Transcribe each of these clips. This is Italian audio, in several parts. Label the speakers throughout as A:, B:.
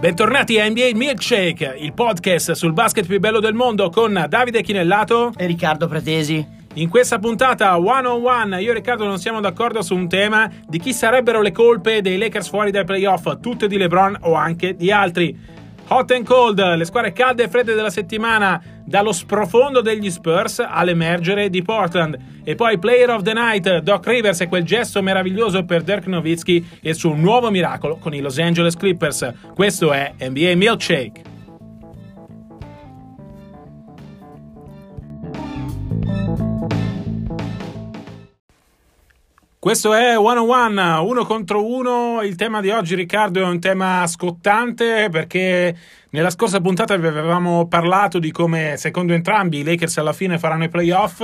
A: Bentornati a NBA Milkshake, il podcast sul basket più bello del mondo con Davide Chinellato
B: e Riccardo Pratesi.
A: In questa puntata one on one io e Riccardo non siamo d'accordo su un tema di chi sarebbero le colpe dei Lakers fuori dai playoff, tutte di LeBron o anche di altri. Hot and cold, le squadre calde e fredde della settimana, dallo sprofondo degli Spurs all'emergere di Portland. E poi Player of the Night, Doc Rivers e quel gesto meraviglioso per Dirk Nowitzki e il suo nuovo miracolo con i Los Angeles Clippers. Questo è NBA Milkshake. Questo è One on One, uno contro uno. Il tema di oggi, Riccardo, è un tema scottante perché nella scorsa puntata vi avevamo parlato di come, secondo entrambi, i Lakers alla fine faranno i playoff.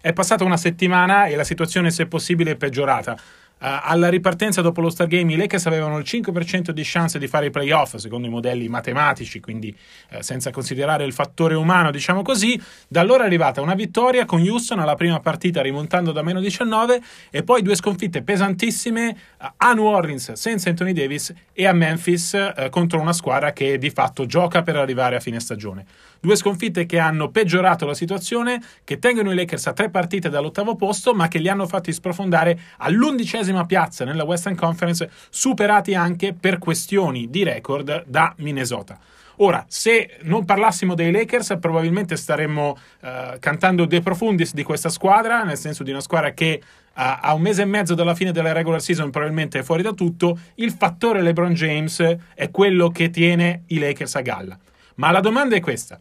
A: È passata una settimana e la situazione, se possibile, è peggiorata. Uh, alla ripartenza dopo lo Stargame i Lakers avevano il 5% di chance di fare i playoff secondo i modelli matematici, quindi uh, senza considerare il fattore umano, diciamo così. Da allora è arrivata una vittoria con Houston alla prima partita rimontando da meno 19 e poi due sconfitte pesantissime uh, a New Orleans senza Anthony Davis e a Memphis contro una squadra che di fatto gioca per arrivare a fine stagione. Due sconfitte che hanno peggiorato la situazione, che tengono i Lakers a tre partite dall'ottavo posto, ma che li hanno fatti sprofondare all'undicesima piazza nella Western Conference, superati anche per questioni di record da Minnesota. Ora, se non parlassimo dei Lakers, probabilmente staremmo uh, cantando De Profundis di questa squadra, nel senso di una squadra che uh, a un mese e mezzo dalla fine della regular season probabilmente è fuori da tutto. Il fattore LeBron James è quello che tiene i Lakers a galla. Ma la domanda è questa: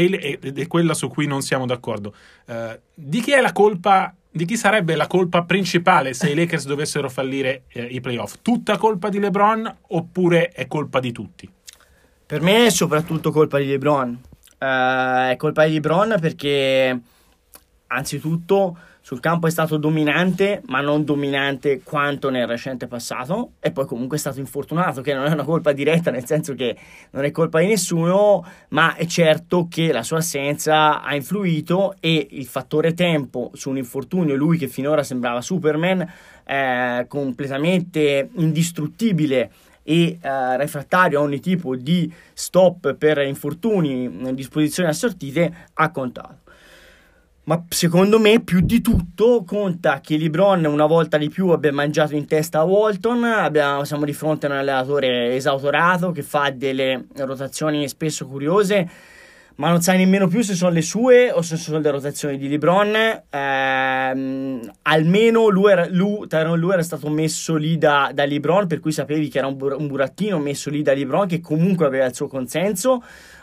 A: il, ed è quella su cui non siamo d'accordo. Uh, di chi è la colpa? Di chi sarebbe la colpa principale se i Lakers dovessero fallire eh, i playoff? Tutta colpa di LeBron oppure è colpa di tutti?
B: Per me è soprattutto colpa di LeBron. Uh, è colpa di LeBron perché anzitutto sul campo è stato dominante, ma non dominante quanto nel recente passato, e poi comunque è stato infortunato, che non è una colpa diretta, nel senso che non è colpa di nessuno, ma è certo che la sua assenza ha influito e il fattore tempo su un infortunio, lui che finora sembrava Superman, è completamente indistruttibile e eh, refrattario a ogni tipo di stop per infortuni, disposizioni assortite, ha contato. Ma secondo me più di tutto conta che LeBron una volta di più abbia mangiato in testa a Walton, abbiamo, siamo di fronte a un allenatore esautorato che fa delle rotazioni spesso curiose ma non sai nemmeno più se sono le sue o se sono le rotazioni di LeBron. Ehm, almeno lui era, lui, lui era stato messo lì da, da, LeBron, per cui sapevi che era un, burattino messo lì da LeBron che comunque aveva il suo consenso.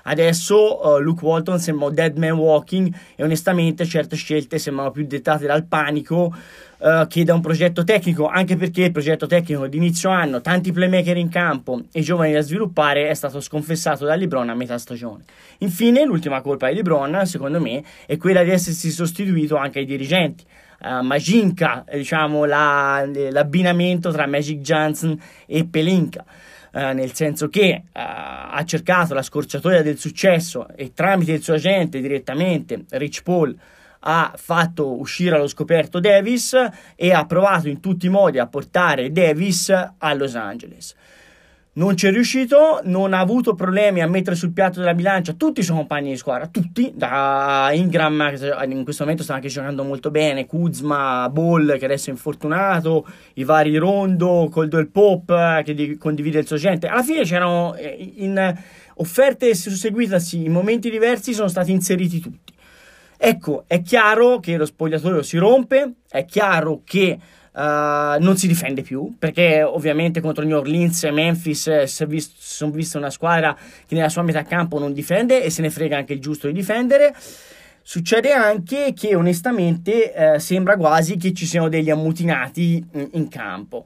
B: Adesso uh, Luke Walton sembra un dead man walking e onestamente certe scelte sembrano più dettate dal panico uh, che da un progetto tecnico, anche perché il progetto tecnico di inizio anno, tanti playmaker in campo e giovani da sviluppare, è stato sconfessato da LeBron a metà stagione. Infine, l'ultima colpa di LeBron, secondo me, è quella di essersi sostituito anche ai dirigenti. Uh, Majinka, diciamo la, l'abbinamento tra Magic Johnson e Pelinka. Uh, nel senso che uh, ha cercato la scorciatoia del successo e tramite il suo agente direttamente, Rich Paul, ha fatto uscire allo scoperto Davis e ha provato in tutti i modi a portare Davis a Los Angeles. Non ci è riuscito, non ha avuto problemi a mettere sul piatto della bilancia tutti i suoi compagni di squadra, tutti, da Ingram che in questo momento sta anche giocando molto bene, Kuzma, Ball che adesso è infortunato, i vari Rondo, Coldwell Pop che condivide il suo gente. Alla fine c'erano eh, in offerte susseguitasi in momenti diversi sono stati inseriti tutti. Ecco, è chiaro che lo spogliatoio si rompe, è chiaro che uh, non si difende più, perché ovviamente contro New Orleans e Memphis eh, si sono viste una squadra che nella sua metà campo non difende e se ne frega anche il giusto di difendere. Succede anche che onestamente eh, sembra quasi che ci siano degli ammutinati in, in campo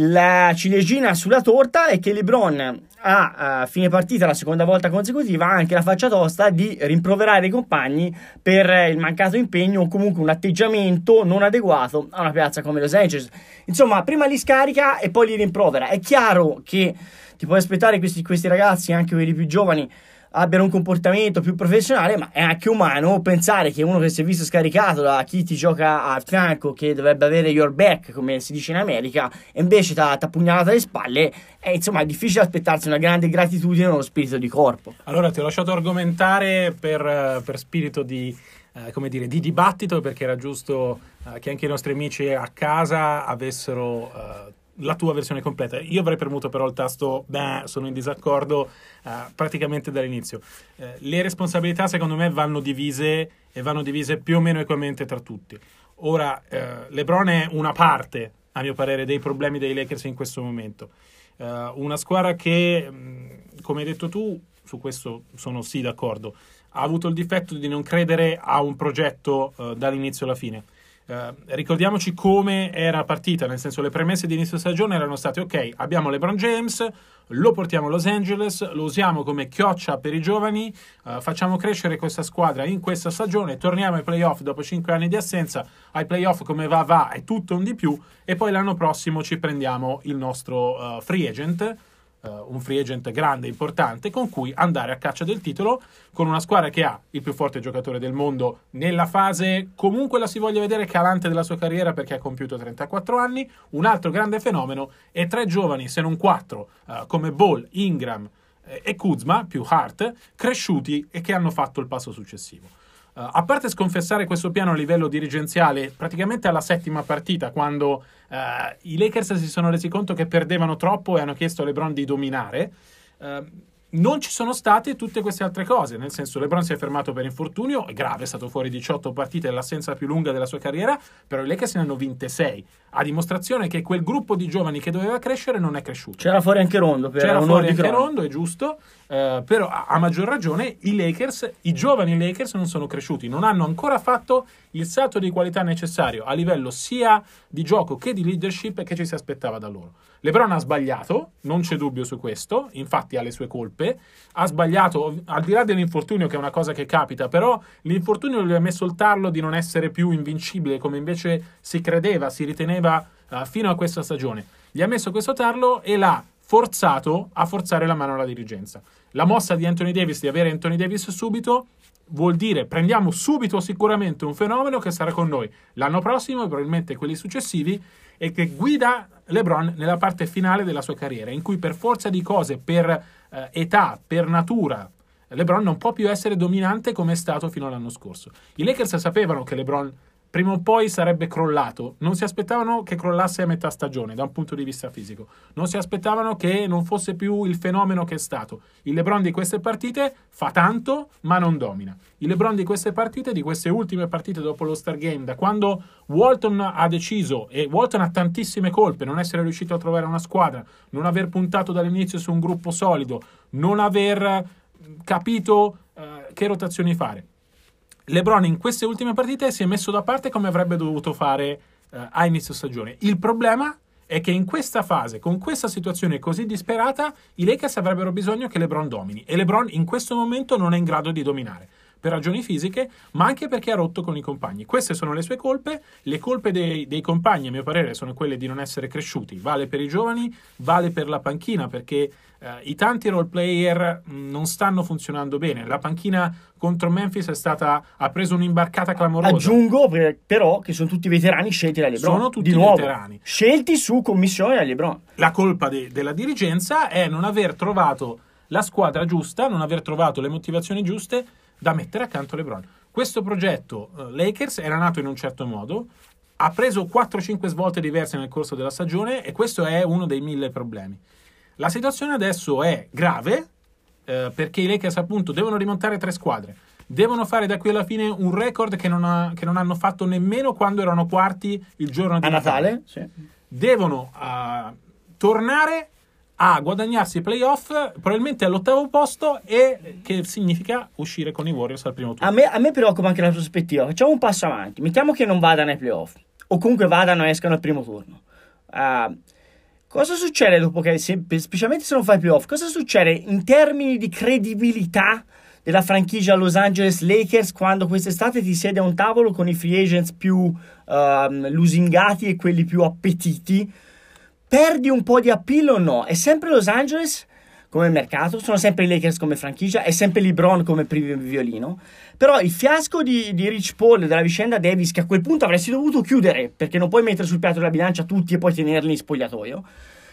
B: la ciliegina sulla torta è che LeBron ha a fine partita la seconda volta consecutiva anche la faccia tosta di rimproverare i compagni per il mancato impegno o comunque un atteggiamento non adeguato a una piazza come Los Angeles. Insomma, prima li scarica e poi li rimprovera. È chiaro che ti puoi aspettare questi, questi ragazzi, anche quelli più giovani, abbiano un comportamento più professionale, ma è anche umano pensare che uno che si è visto scaricato da chi ti gioca a fianco, che dovrebbe avere your back, come si dice in America, e invece ti ha pugnalato alle spalle, è, insomma, è difficile aspettarsi una grande gratitudine nello spirito di corpo.
A: Allora ti ho lasciato argomentare per, per spirito di, eh, come dire, di dibattito, perché era giusto eh, che anche i nostri amici a casa avessero eh, la tua versione completa. Io avrei premuto però il tasto, beh, sono in disaccordo uh, praticamente dall'inizio. Uh, le responsabilità secondo me vanno divise e vanno divise più o meno equamente tra tutti. Ora, uh, LeBron è una parte, a mio parere, dei problemi dei Lakers in questo momento. una squadra che, mh, come hai detto tu, su questo sono sì d'accordo, ha avuto il difetto di non credere a un progetto dall'inizio alla fine Uh, ricordiamoci come era partita, nel senso le premesse di inizio stagione erano state ok, abbiamo LeBron James, lo portiamo a Los Angeles, lo usiamo come chioccia per i giovani, uh, facciamo crescere questa squadra in questa stagione, torniamo ai playoff dopo 5 anni di assenza, ai playoff come va va è tutto un di più e poi l'anno prossimo ci prendiamo il nostro uh, free agent uh, un free agent grande importante con cui andare a caccia del titolo con una squadra che ha il più forte giocatore del mondo nella fase comunque la si voglia vedere calante della sua carriera perché ha compiuto 34 anni, un altro grande fenomeno e tre giovani se non quattro uh, come Ball, Ingram eh, e Kuzma più Hart cresciuti e che hanno fatto il passo successivo. Uh, a parte sconfessare questo piano a livello dirigenziale, praticamente alla settima partita, quando uh, i Lakers si sono resi conto che perdevano troppo e hanno chiesto a LeBron di dominare, uh, non ci sono state tutte queste altre cose, nel senso LeBron si è fermato per infortunio, è grave, è stato fuori 18 partite, è l'assenza più lunga della sua carriera, però i Lakers ne hanno vinte 6, a dimostrazione che quel gruppo di giovani che doveva crescere non è cresciuto.
B: C'era fuori anche Rondo, per
A: c'era fuori anche Rondo, è giusto, uh, però a, a, maggior ragione i Lakers, i giovani Lakers non sono cresciuti, non hanno ancora fatto il salto di qualità necessario a livello sia di gioco che di leadership che ci si aspettava da loro. LeBron ha sbagliato, non c'è dubbio su questo, infatti ha le sue colpe, ha sbagliato al di là dell'infortunio che è una cosa che capita, però l'infortunio gli ha messo il tarlo di non essere più invincibile come invece si credeva, si riteneva uh, fino a questa stagione. Gli ha messo questo tarlo e l'ha forzato a forzare la mano alla dirigenza. La mossa di Anthony Davis di avere Anthony Davis subito vuol dire prendiamo subito sicuramente un fenomeno che sarà con noi l'anno prossimo e probabilmente quelli successivi e che guida LeBron nella parte finale della sua carriera, in cui per forza di cose, per eh, età, per natura, LeBron non può più essere dominante come è stato fino all'anno scorso. I Lakers sapevano che LeBron prima o poi sarebbe crollato. Non si aspettavano che crollasse a metà stagione da un punto di vista fisico. Non si aspettavano che non fosse più il fenomeno che è stato. Il LeBron di queste partite fa tanto, ma non domina. Il LeBron di queste partite, di queste ultime partite dopo lo Star Game, da quando Walton ha deciso, e Walton ha tantissime colpe, non essere riuscito a trovare una squadra, non aver puntato dall'inizio su un gruppo solido, non aver capito uh, che rotazioni fare LeBron in queste ultime partite si è messo da parte come avrebbe dovuto fare eh, a inizio stagione. Il problema è che in questa fase, con questa situazione così disperata, i Lakers avrebbero bisogno che LeBron domini e LeBron in questo momento non è in grado di dominare per ragioni fisiche, ma anche perché ha rotto con i compagni. Queste sono le sue colpe. Le colpe dei, dei, compagni, a mio parere, sono quelle di non essere cresciuti. Vale per i giovani, vale per la panchina, perché eh, i tanti role player mm, non stanno funzionando bene. La panchina contro Memphis è stata, ha preso un'imbarcata clamorosa.
B: Aggiungo però che sono tutti veterani scelti da LeBron.
A: Sono tutti veterani.
B: Scelti su commissione da LeBron.
A: La colpa de, della dirigenza è non aver trovato la squadra giusta, non aver trovato le motivazioni giuste da mettere accanto a LeBron. Questo progetto uh, Lakers era nato in un certo modo, ha preso 4-5 svolte diverse nel corso della stagione e questo è uno dei mille problemi. La situazione adesso è grave eh, perché i Lakers appunto devono rimontare tre squadre, devono fare da qui alla fine un record che non, ha, che non hanno fatto nemmeno quando erano quarti il giorno di
B: a Natale. Natale. Sì.
A: Devono uh, tornare a guadagnarsi i playoff probabilmente all'ottavo posto e che significa uscire con i Warriors al primo turno.
B: A me, a me preoccupa anche la prospettiva. Facciamo un passo avanti. Mettiamo che non vadano ai playoff o comunque vadano e escano al primo turno. Uh, cosa succede dopo che, se, specialmente se non fai playoff, cosa succede in termini di credibilità della franchigia Los Angeles Lakers quando quest'estate ti siede a un tavolo con i free agents più uh, lusingati e quelli più appetiti? Perdi un po' di appeal o no? È sempre Los Angeles come mercato, sono sempre i Lakers come franchigia, è sempre LeBron come primo violino. Però il fiasco di, di Rich Paul della vicenda Davis, che a quel punto avresti dovuto chiudere, perché non puoi mettere sul piatto della bilancia tutti e poi tenerli in spogliatoio,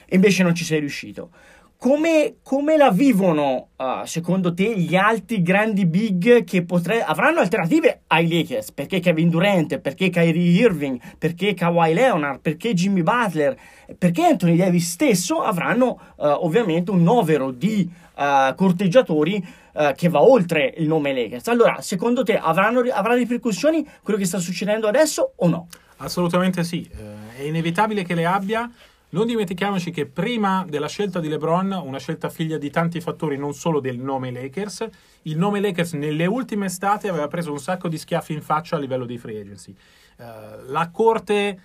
B: e invece non ci sei riuscito. Come, come, la vivono, uh, secondo te, gli altri grandi big che potre- avranno alternative ai Lakers? Perché Kevin Durant, perché Kyrie Irving, perché Kawhi Leonard, perché Jimmy Butler, perché Anthony Davis stesso avranno uh, ovviamente un novero di uh, corteggiatori che va oltre il nome Lakers. Allora, secondo te avranno, avrà ripercussioni quello che sta succedendo adesso o no?
A: Assolutamente sì, eh, è inevitabile che le abbia non dimentichiamoci che prima della scelta di LeBron, una scelta figlia di tanti fattori, non solo del nome Lakers, il nome Lakers nelle ultime estate aveva preso un sacco di schiaffi in faccia a livello di free agency. Uh, la corte,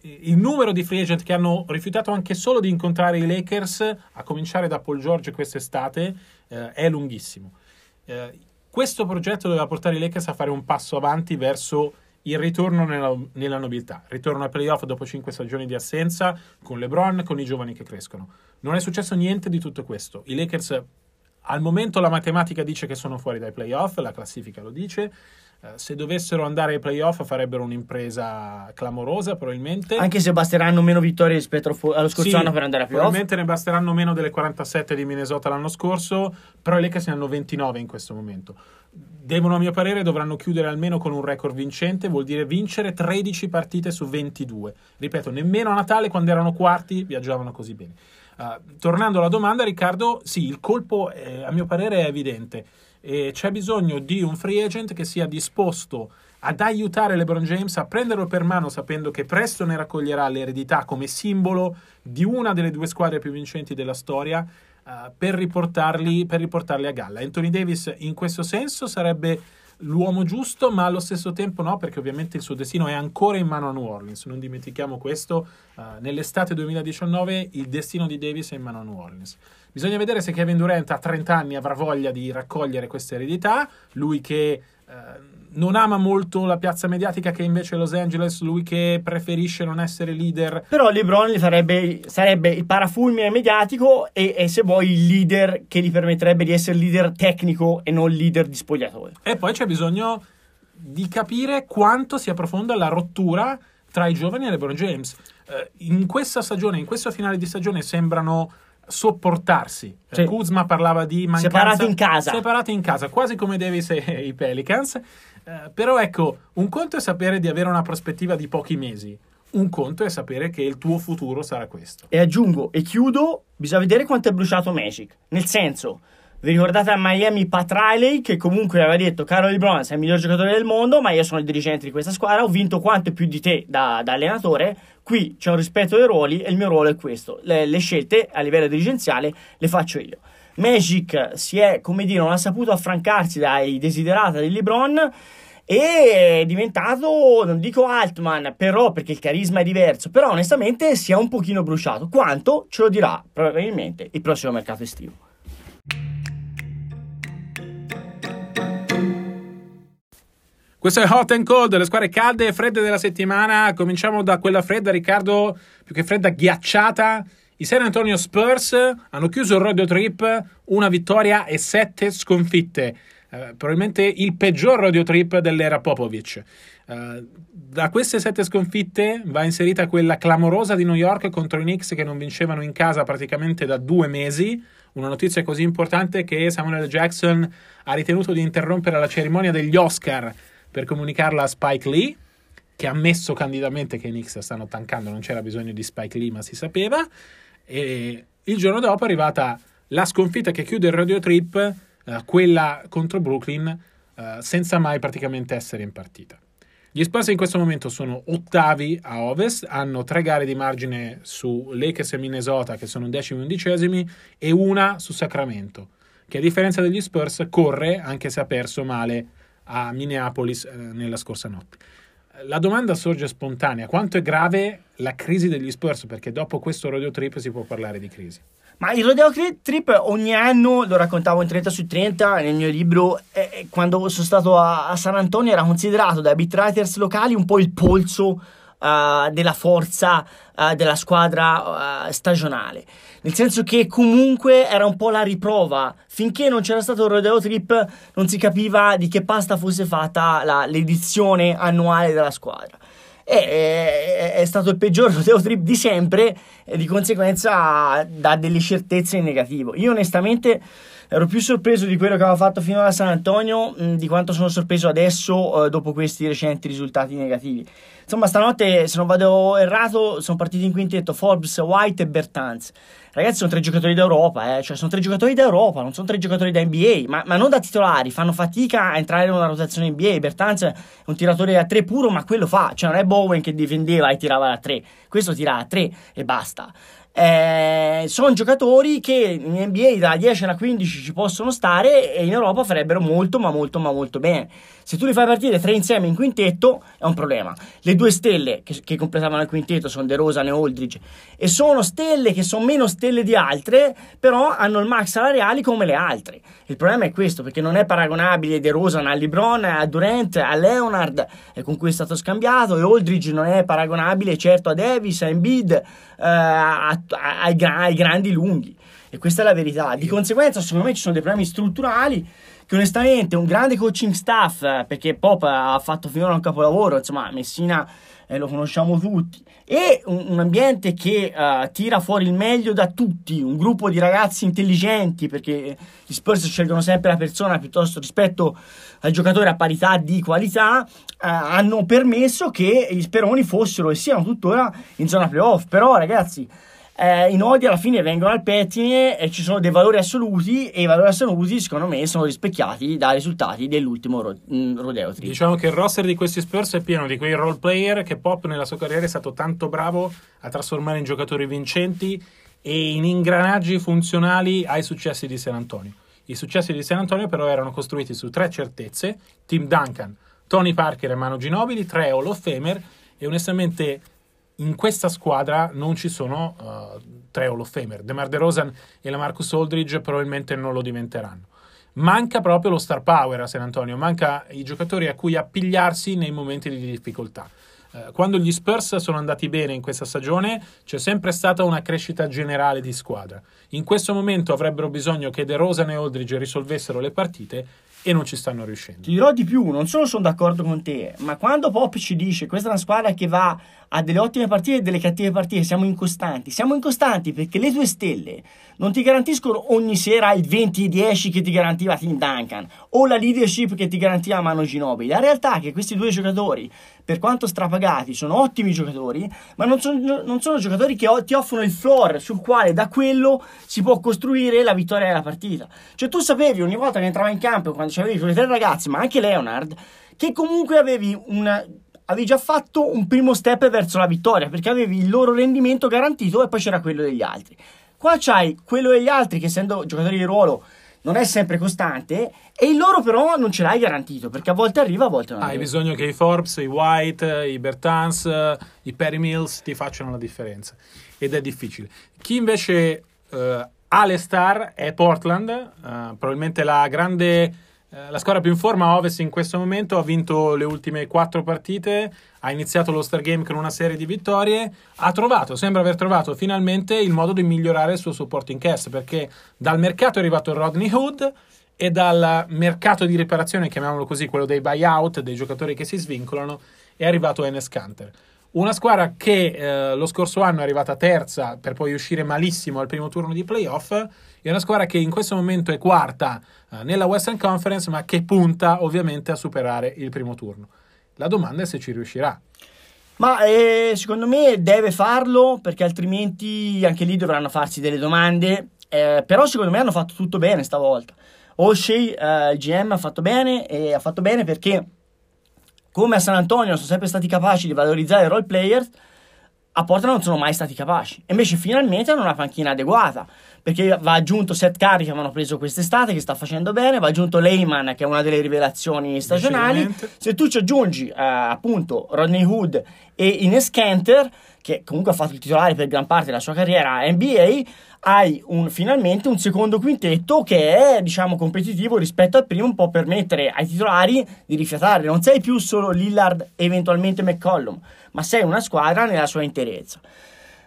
A: il numero di free agent che hanno rifiutato anche solo di incontrare i Lakers, a cominciare da Paul George quest'estate, uh, è lunghissimo. Uh, questo progetto doveva portare i Lakers a fare un passo avanti verso il ritorno nella, nella nobiltà, ritorno ai playoff dopo cinque stagioni di assenza con LeBron, con i giovani che crescono. Non è successo niente di tutto questo. I Lakers, al momento la matematica dice che sono fuori dai playoff, la classifica lo dice. Uh, se dovessero andare ai playoff farebbero un'impresa clamorosa probabilmente
B: anche se basteranno meno vittorie rispetto allo scorso
A: sì,
B: anno per andare ai playoff
A: probabilmente ne basteranno meno delle 47 di Minnesota l'anno scorso però i Lakers ne hanno 29 in questo momento devono a mio parere dovranno chiudere almeno con un record vincente, vuol dire vincere 13 partite su 22. Ripeto, nemmeno a Natale quando erano quarti viaggiavano così bene. Uh, tornando alla domanda, Riccardo, sì, il colpo eh, a mio parere è evidente e c'è bisogno di un free agent che sia disposto ad aiutare LeBron James a prenderlo per mano sapendo che presto ne raccoglierà l'eredità come simbolo di una delle due squadre più vincenti della storia uh, per, riportarli, per riportarli a galla. Anthony Davis in questo senso sarebbe l'uomo giusto, ma allo stesso tempo no, perché ovviamente il suo destino è ancora in mano a New Orleans. Non dimentichiamo questo. Uh, nell'estate 2019 il destino di Davis è in mano a New Orleans. Bisogna vedere se Kevin Durant a 30 anni avrà voglia di raccogliere questa eredità. Lui che uh, non ama molto la piazza mediatica che invece è Los Angeles, lui che preferisce non essere leader.
B: Però LeBron farebbe, sarebbe il parafulmine mediatico e, e, se vuoi il leader che gli permetterebbe di essere leader tecnico e non leader di spogliatoio.
A: E poi c'è bisogno di capire quanto sia profonda la rottura tra i giovani e LeBron James. Uh, in questa stagione, in questo finale di stagione sembrano sopportarsi. Sì. Kuzma parlava di mancanza
B: separati in casa.
A: Separati in casa, quasi come Davis e i Pelicans. Eh, però ecco, un conto è sapere di avere una prospettiva di pochi mesi, un conto è sapere che il tuo futuro sarà questo.
B: E aggiungo e chiudo, bisogna vedere quanto è bruciato Magic. Nel senso, vi ricordate a Miami Pat Riley che comunque aveva detto caro LeBron sei il miglior giocatore del mondo ma io sono il dirigente di questa squadra ho vinto quanto più di te da, da allenatore qui c'è un rispetto dei ruoli e il mio ruolo è questo le, le scelte a livello dirigenziale le faccio io Magic si è come dire non ha saputo affrancarsi dai desiderata di LeBron e è diventato, non dico Altman, però perché il carisma è diverso, però onestamente si è un pochino bruciato. Quanto ce lo dirà probabilmente il prossimo mercato estivo.
A: Questo è Hot and Cold, le squadre calde e fredde della settimana. Cominciamo da quella fredda, Riccardo, più che fredda, ghiacciata. I San Antonio Spurs hanno chiuso il road trip, una vittoria e sette sconfitte. Eh, probabilmente il peggior radio trip dell'era Popovic. Uh, da queste sette sconfitte va inserita quella clamorosa di New York contro i Knicks che non vincevano in casa praticamente da due mesi. Una notizia così importante che Samuel Jackson ha ritenuto di interrompere la cerimonia degli Oscar per comunicarla a Spike Lee, che ha ammesso candidamente che i Knicks stanno tankando, non c'era bisogno di Spike Lee, ma si sapeva. E il giorno dopo è arrivata la sconfitta che chiude il radio trip eh, quella contro Brooklyn, uh, senza mai praticamente essere in partita. Gli Spurs in questo momento sono ottavi a ovest, hanno tre gare di margine su Lakers e Minnesota che sono decimi e undicesimi e una su Sacramento, che a differenza degli Spurs corre anche se ha perso male a Minneapolis eh, nella scorsa notte. La domanda sorge spontanea, quanto è grave la crisi degli Spurs? Perché dopo questo radio trip si può parlare di crisi.
B: Ma il Rodeo Trip ogni anno, lo raccontavo in 30 su 30 nel mio libro, eh, quando sono stato a, a, San Antonio era considerato dai beat writers locali un po' il polso uh, della forza uh, della squadra uh, stagionale. Nel senso che comunque era un po' la riprova. Finché non c'era stato il Rodeo Trip, non si capiva di che pasta fosse fatta la, l'edizione annuale della squadra. È, è, stato il peggior Rodeo Trip di sempre e di conseguenza dà delle certezze in negativo. Io onestamente ero più sorpreso di quello che aveva fatto finora a San Antonio mh, di quanto sono sorpreso adesso eh, dopo questi recenti risultati negativi. Insomma, stanotte, se non vado errato, sono partiti in quintetto Forbes, White e Bertans. Ragazzi, sono tre giocatori d'Europa, eh? cioè sono tre giocatori d'Europa, non sono tre giocatori da NBA, ma, ma, non da titolari, fanno fatica a entrare in una rotazione NBA. Bertans è un tiratore a tre puro, ma quello fa, cioè non è Bowen che difendeva e tirava da tre, questo tira a tre e basta eh, sono giocatori che in NBA da 10 alla 15 ci possono stare e in Europa farebbero molto ma molto ma molto bene. Se tu li fai partire tre insieme in quintetto è un problema. Le due stelle che, che completavano il quintetto sono De Rosa e Aldridge e sono stelle che sono meno stelle di altre, però hanno il max salariali come le altre. Il problema è questo perché non è paragonabile De Rosa a LeBron, a Durant, a Leonard eh, con cui è stato scambiato e Aldridge non è paragonabile certo a Davis, a Embiid, eh, a, ai, ai grandi lunghi. E questa è la verità. Di conseguenza, secondo me ci sono dei problemi strutturali che onestamente un grande coaching staff, perché Pop ha fatto finora un capolavoro, insomma, Messina eh, lo conosciamo tutti, e un, un ambiente che uh, tira fuori il meglio da tutti, un gruppo di ragazzi intelligenti, perché gli Spurs scelgono sempre la persona piuttosto rispetto al giocatore a parità di qualità, uh, hanno permesso che gli Speroni fossero e siano tuttora in zona playoff. Però ragazzi eh, i nodi alla fine vengono al pettine e ci sono dei valori assoluti e i valori assoluti secondo me sono rispecchiati dai risultati dell'ultimo ro- mm, rodeo trip.
A: Diciamo che il roster di questi Spurs è pieno di quei role player che Pop nella sua carriera è stato tanto bravo a trasformare in giocatori vincenti e in ingranaggi funzionali ai successi di San Antonio. I successi di San Antonio però erano costruiti su tre certezze, Tim Duncan, Tony Parker e Manu Ginobili, tre Hall of Famer e onestamente in questa squadra non ci sono uh, tre Hall of Famer. DeMar DeRozan e la Marcus Aldridge probabilmente non lo diventeranno. Manca proprio lo star power a San Antonio, manca i giocatori a cui appigliarsi nei momenti di difficoltà. Uh, quando gli Spurs sono andati bene in questa stagione c'è sempre stata una crescita generale di squadra. In questo momento avrebbero bisogno che DeRozan e Aldridge risolvessero le partite e non ci stanno riuscendo.
B: Ti dirò di più, non solo sono d'accordo con te, ma quando Pop ci dice questa è una squadra che va a delle ottime partite e delle cattive partite, siamo incostanti. Siamo incostanti perché le tue stelle non ti garantiscono ogni sera il 20-10 che ti garantiva Tim Duncan o la leadership che ti garantiva Mano Ginobili. La realtà è che questi due giocatori, per quanto strapagati, sono ottimi giocatori, ma non sono, non sono giocatori che ti offrono il floor sul quale da quello si può costruire la vittoria della partita. Cioè tu sapevi ogni volta che entrava in campo, quando c'avevi i tuoi tre ragazzi, ma anche Leonard, che comunque avevi una avevi già fatto un primo step verso la vittoria perché avevi il loro rendimento garantito e poi c'era quello degli altri. Qua c'hai quello degli altri che essendo giocatori di ruolo non è sempre costante e il loro però non ce l'hai garantito perché a volte arriva, a volte non
A: arriva. Hai bisogno che i Forbes, i White, i Bertans, i Perry Mills ti facciano la differenza ed è difficile. Chi invece uh, ha le star è Portland, uh, probabilmente la grande eh, la squadra più in forma a Ovest in questo momento ha vinto le ultime quattro partite, ha iniziato lo Star Game con una serie di vittorie, ha trovato, sembra aver trovato finalmente il modo di migliorare il suo supporting cast perché dal mercato è arrivato Rodney Hood e dal mercato di riparazione, chiamiamolo così, quello dei buyout, dei giocatori che si svincolano, è arrivato Enes Kanter. Una squadra che eh, lo scorso anno è arrivata terza per poi uscire malissimo al primo turno di playoff è una squadra che in questo momento è quarta eh, nella Western Conference, ma che punta ovviamente a superare il primo turno. La domanda è se ci riuscirà.
B: Ma eh, secondo me deve farlo perché altrimenti anche lì dovranno farsi delle domande. Eh, però secondo me hanno fatto tutto bene stavolta. O'Shea, eh, il GM, ha fatto bene e ha fatto bene perché come a San Antonio sono sempre stati capaci di valorizzare i role players, a Portland non sono mai stati capaci. E invece finalmente hanno una panchina adeguata perché va aggiunto Seth Curry che avevano preso quest'estate che sta facendo bene, va aggiunto Lehman che è una delle rivelazioni stagionali. Se tu ci aggiungi eh, appunto Rodney Hood e in Scanter, che comunque ha fatto il titolare per gran parte della sua carriera NBA, hai un, finalmente un secondo quintetto che è diciamo competitivo rispetto al primo, po' permettere ai titolari di rifiatare. Non sei più solo Lillard, eventualmente McCollum, ma sei una squadra nella sua interezza.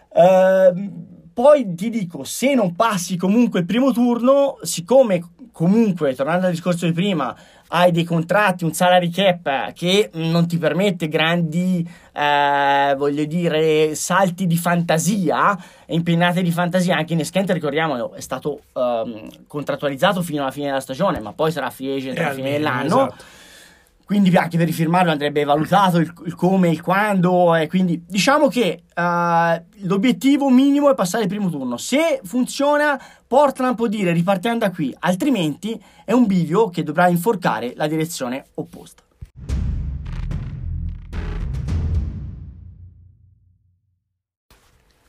B: Uh, poi ti dico, se non passi comunque il primo turno, siccome comunque, tornando al discorso di prima, hai dei contratti, un salary cap che non ti permette grandi, eh, voglio dire, salti di fantasia, impennate di fantasia, anche in Skent, ricordiamolo, è stato um, contrattualizzato fino alla fine della stagione, ma poi sarà free agent alla fine dell'anno. Esatto quindi anche per rifirmarlo andrebbe valutato il, il come, il quando, e quindi diciamo che uh, l'obiettivo minimo è passare il primo turno. Se funziona, Portland può dire ripartiamo da qui, altrimenti è un bivio che dovrà inforcare la direzione opposta.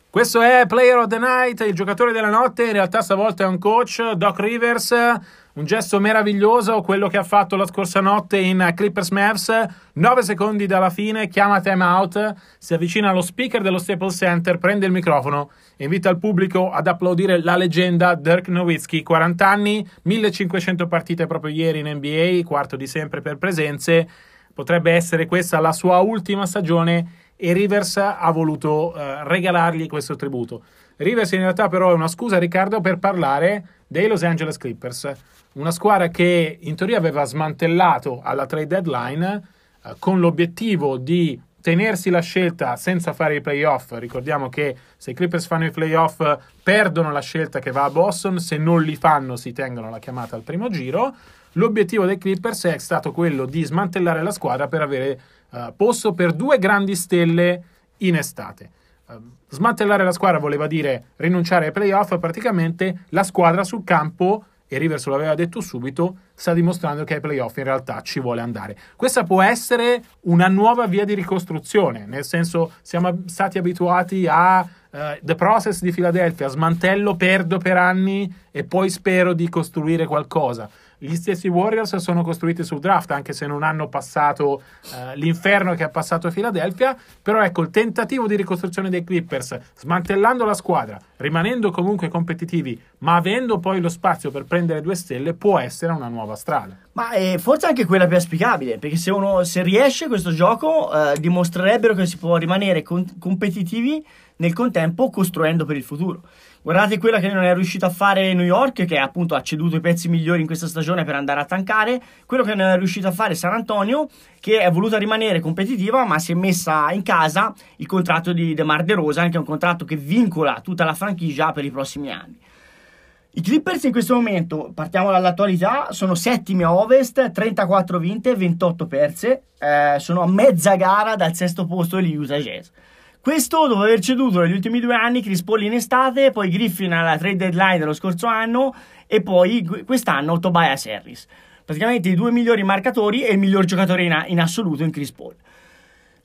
A: Questo è Player of the Night, il giocatore della notte, in realtà stavolta è un coach, Doc Rivers un gesto meraviglioso, quello che ha fatto la scorsa notte in Clippers Mavs. 9 secondi dalla fine, chiama time out, si avvicina allo speaker dello Staples Center, prende il microfono e invita il pubblico ad applaudire la leggenda Dirk Nowitzki, 40 anni, 1500 partite proprio ieri in NBA, quarto di sempre per presenze. Potrebbe essere questa la sua ultima stagione e Rivers ha voluto uh, regalargli questo tributo. Rivers in realtà però è una scusa Riccardo per parlare dei Los Angeles Clippers una squadra che in teoria aveva smantellato alla trade deadline eh, con l'obiettivo di tenersi la scelta senza fare i playoff. Ricordiamo che se i Clippers fanno i playoff perdono la scelta che va a Boston, se non li fanno si tengono la chiamata al primo giro. L'obiettivo dei Clippers è stato quello di smantellare la squadra per avere uh, posto per due grandi stelle in estate. Uh, smantellare la squadra voleva dire rinunciare ai playoff, praticamente la squadra sul campo e Rivers lo aveva detto subito, sta dimostrando che ai playoff in realtà ci vuole andare. Questa può essere una nuova via di ricostruzione, nel senso siamo stati abituati a uh, The Process di Philadelphia, smantello, perdo per anni e poi spero di costruire qualcosa. Gli stessi Warriors sono costruiti sul draft, anche se non hanno passato uh, l'inferno che ha passato Philadelphia. Però ecco, il tentativo di ricostruzione dei Clippers, smantellando la squadra, rimanendo comunque competitivi, ma avendo poi lo spazio per prendere due stelle, può essere una nuova strada.
B: Ma eh, forse anche quella più auspicabile, perché se uno se riesce questo gioco, eh, dimostrerebbero che si può rimanere con- competitivi nel contempo costruendo per il futuro. Guardate quella che non è riuscito a fare New York, che appunto ha ceduto i pezzi migliori in questa stagione per andare a tankare. Quello che non è riuscito a fare San Antonio, che è voluta rimanere competitiva, ma si è messa in casa il contratto di DeMar DeRozan, che è un contratto che vincola tutta la franchigia per i prossimi anni. I Clippers in questo momento, partiamo dall'attualità, sono settimi a ovest, 34 vinte, 28 perse, eh, sono a mezza gara dal sesto posto degli Utah Jazz. Questo dopo aver ceduto negli ultimi due anni Chris Paul in estate, poi Griffin alla trade deadline dello scorso anno e poi quest'anno Tobias Harris. Praticamente i due migliori marcatori e il miglior giocatore in, in assoluto in Chris Paul.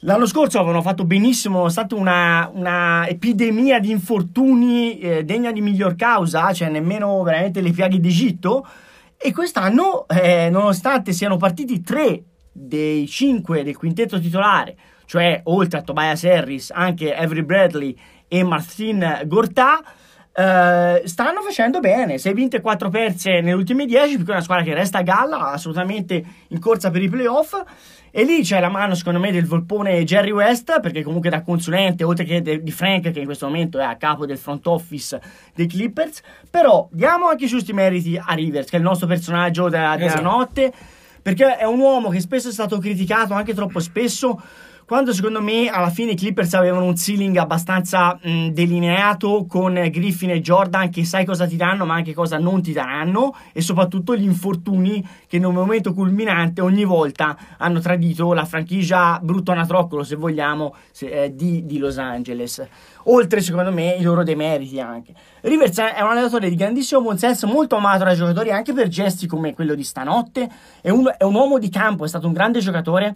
B: L'anno scorso avevano fatto benissimo, è stata una, una epidemia di infortuni eh, degna di miglior causa, cioè nemmeno veramente le piaghe d'Egitto. E quest'anno, eh, nonostante siano partiti tre dei cinque del quintetto titolare, cioè oltre a Tobias Harris anche Avery Bradley e Martin Gortà, Uh, stanno facendo bene. 6 vinte e 4 perse nelle ultime 10 perché è una squadra che resta a galla assolutamente in corsa per i playoff. E lì c'è la mano secondo me del volpone Jerry West perché comunque da consulente oltre che de- di Frank che in questo momento è a capo del front office dei Clippers. Però diamo anche i giusti meriti a Rivers che è il nostro personaggio della, della esatto. notte perché è un uomo che spesso è stato criticato anche troppo spesso quando secondo me alla fine i Clippers avevano un ceiling abbastanza mh, delineato con Griffin e Jordan che sai cosa ti danno ma anche cosa non ti daranno e soprattutto gli infortuni che un momento culminante ogni volta hanno tradito la franchigia brutto anatroccolo se vogliamo se, eh, di, di Los Angeles. Oltre secondo me i loro demeriti anche. Rivers è un allenatore di grandissimo buonsenso molto amato dai giocatori anche per gesti come quello di stanotte. È un, è un uomo di campo è stato un grande giocatore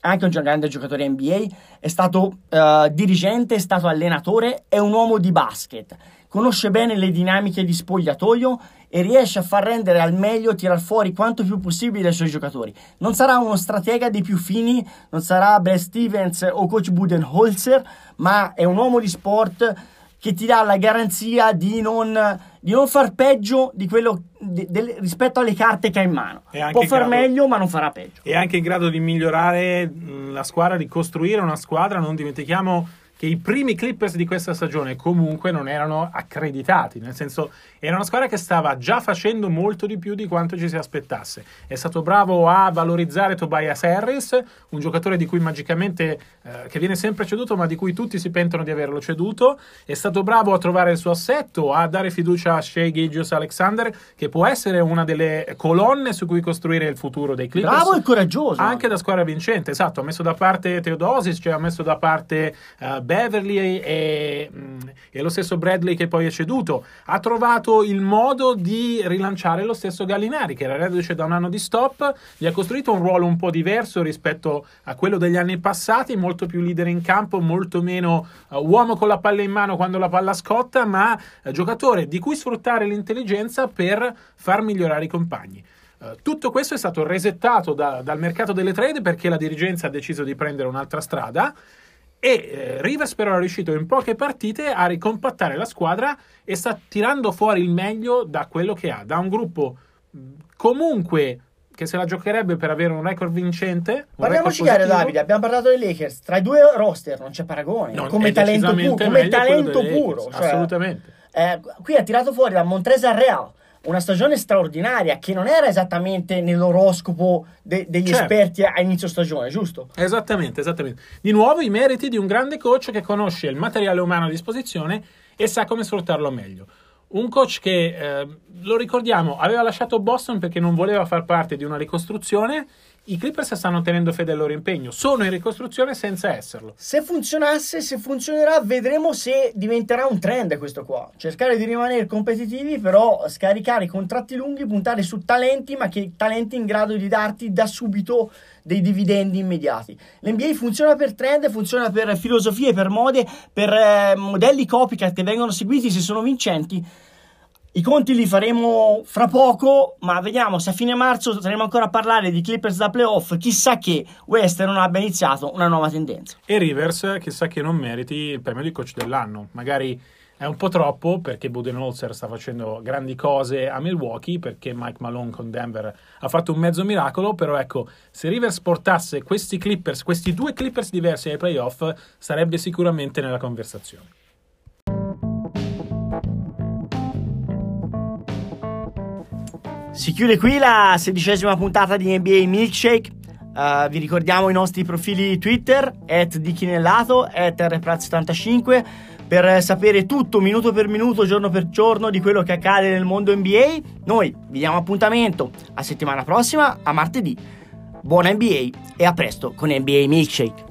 B: anche un grande giocatore NBA, è stato uh, dirigente, è stato allenatore, è un uomo di basket, conosce bene le dinamiche di spogliatoio e riesce a far rendere al meglio, tirar fuori quanto più possibile i suoi giocatori. Non sarà uno stratega dei più fini, non sarà Brad Stevens o coach Budenholzer, ma è un uomo di sport che ti dà la garanzia di non, di non far peggio di quello di, del, rispetto alle carte che ha in mano. Può far grado, meglio, ma non farà peggio.
A: È anche in grado di migliorare la squadra, di costruire una squadra. Non dimentichiamo che i primi Clippers di questa stagione comunque non erano accreditati, nel senso era una squadra che stava già facendo molto di più di quanto ci si aspettasse. È stato bravo a valorizzare Tobias Harris, un giocatore di cui magicamente eh, che viene sempre ceduto, ma di cui tutti si pentono di averlo ceduto. È stato bravo a trovare il suo assetto, a dare fiducia a Shea Gilgius Alexander, che può essere una delle colonne su cui costruire il futuro dei Clippers.
B: Bravo e coraggioso.
A: Anche da squadra vincente, esatto. Ha messo da parte Teodosis, cioè ha messo da parte uh, Beverly e, mm, e, lo stesso Bradley che poi è ceduto. Ha trovato il modo di rilanciare lo stesso Gallinari, che era reduce da un anno di stop, gli ha costruito un ruolo un po' diverso rispetto a quello degli anni passati, molto più leader in campo, molto meno uh, uomo con la palla in mano quando la palla scotta, ma uh, giocatore di cui sfruttare l'intelligenza per far migliorare i compagni. Uh, tutto questo è stato resettato da, dal mercato delle trade perché la dirigenza ha deciso di prendere un'altra strada e eh, Rivers però è riuscito in poche partite a ricompattare la squadra e sta tirando fuori il meglio da quello che ha, da un gruppo comunque che se la giocherebbe per avere un record vincente.
B: Parliamoci chiaro, Davide. Abbiamo parlato dei Lakers. Tra i due roster non c'è paragone. Non, come talento, pu- come talento puro.
A: Cioè, assolutamente.
B: Eh, qui ha tirato fuori da Montresa Real una stagione straordinaria che non era esattamente nell'oroscopo de- degli certo. esperti a inizio stagione, giusto?
A: Esattamente, esattamente. Di nuovo i meriti di un grande coach che conosce il materiale umano a disposizione e sa come sfruttarlo meglio. Un coach che, eh, lo ricordiamo, aveva lasciato Boston perché non voleva far parte di una ricostruzione i Clippers stanno tenendo fede al loro impegno, sono in ricostruzione senza esserlo.
B: Se funzionasse, se funzionerà, vedremo se diventerà un trend questo qua. Cercare di rimanere competitivi, però scaricare contratti lunghi, puntare su talenti, ma che talenti in grado di darti da subito dei dividendi immediati. L'NBA funziona per trend, funziona per filosofie, per mode, per eh, modelli copycat che vengono seguiti se sono vincenti i conti li faremo fra poco, ma vediamo se a fine marzo torneremo ancora a parlare di Clippers da playoff. Chissà che West non abbia iniziato una nuova tendenza.
A: E Rivers, chissà che non meriti il premio di coach dell'anno. Magari è un po' troppo perché Budenholzer sta facendo grandi cose a Milwaukee, perché Mike Malone con Denver ha fatto un mezzo miracolo. Però ecco, se Rivers portasse questi Clippers, questi due Clippers diversi ai playoff, sarebbe sicuramente nella conversazione.
B: Si chiude qui la sedicesima puntata di NBA Milkshake. Uh, vi ricordiamo i nostri profili Twitter, at Dichinellato, at RPraz75, per sapere tutto minuto per minuto, giorno per giorno di quello che accade nel mondo NBA. Noi vi diamo appuntamento a settimana prossima, a martedì. Buona NBA e a presto con NBA Milkshake.